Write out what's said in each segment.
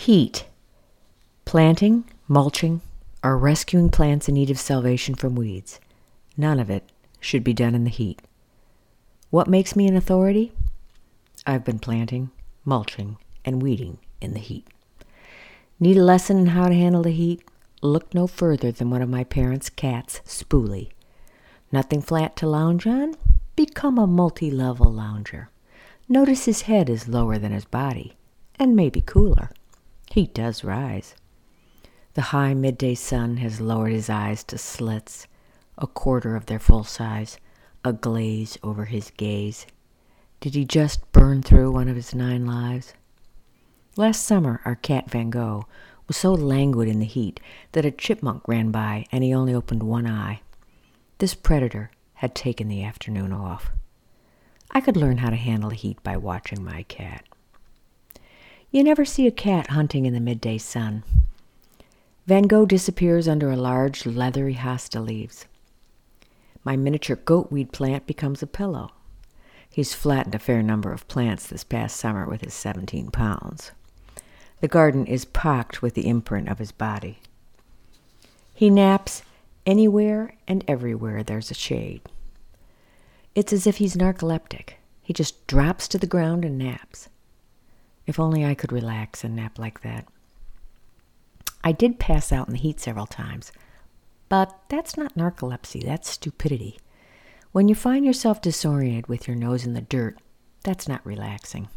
Heat. Planting, mulching, or rescuing plants in need of salvation from weeds. None of it should be done in the heat. What makes me an authority? I've been planting, mulching, and weeding in the heat. Need a lesson in how to handle the heat? Look no further than one of my parents' cats, Spoolie. Nothing flat to lounge on? Become a multi level lounger. Notice his head is lower than his body, and maybe cooler. Heat does rise. The high midday sun has lowered his eyes to slits, a quarter of their full size, a glaze over his gaze. Did he just burn through one of his nine lives? Last summer, our cat Van Gogh was so languid in the heat that a chipmunk ran by and he only opened one eye. This predator had taken the afternoon off. I could learn how to handle heat by watching my cat. You never see a cat hunting in the midday sun. Van Gogh disappears under a large leathery hosta leaves. My miniature goatweed plant becomes a pillow. He's flattened a fair number of plants this past summer with his 17 pounds. The garden is pocked with the imprint of his body. He naps anywhere and everywhere there's a shade. It's as if he's narcoleptic. He just drops to the ground and naps. If only I could relax and nap like that. I did pass out in the heat several times, but that's not narcolepsy, that's stupidity. When you find yourself disoriented with your nose in the dirt, that's not relaxing.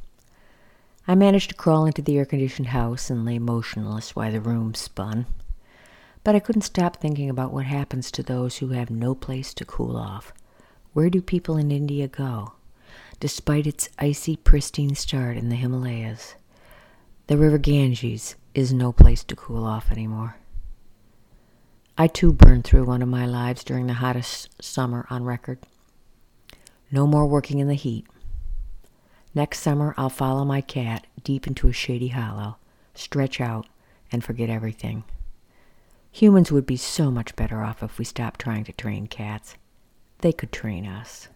I managed to crawl into the air conditioned house and lay motionless while the room spun. But I couldn't stop thinking about what happens to those who have no place to cool off. Where do people in India go? Despite its icy, pristine start in the Himalayas. The river Ganges is no place to cool off anymore. I too burned through one of my lives during the hottest summer on record. No more working in the heat. Next summer, I'll follow my cat deep into a shady hollow, stretch out, and forget everything. Humans would be so much better off if we stopped trying to train cats. They could train us.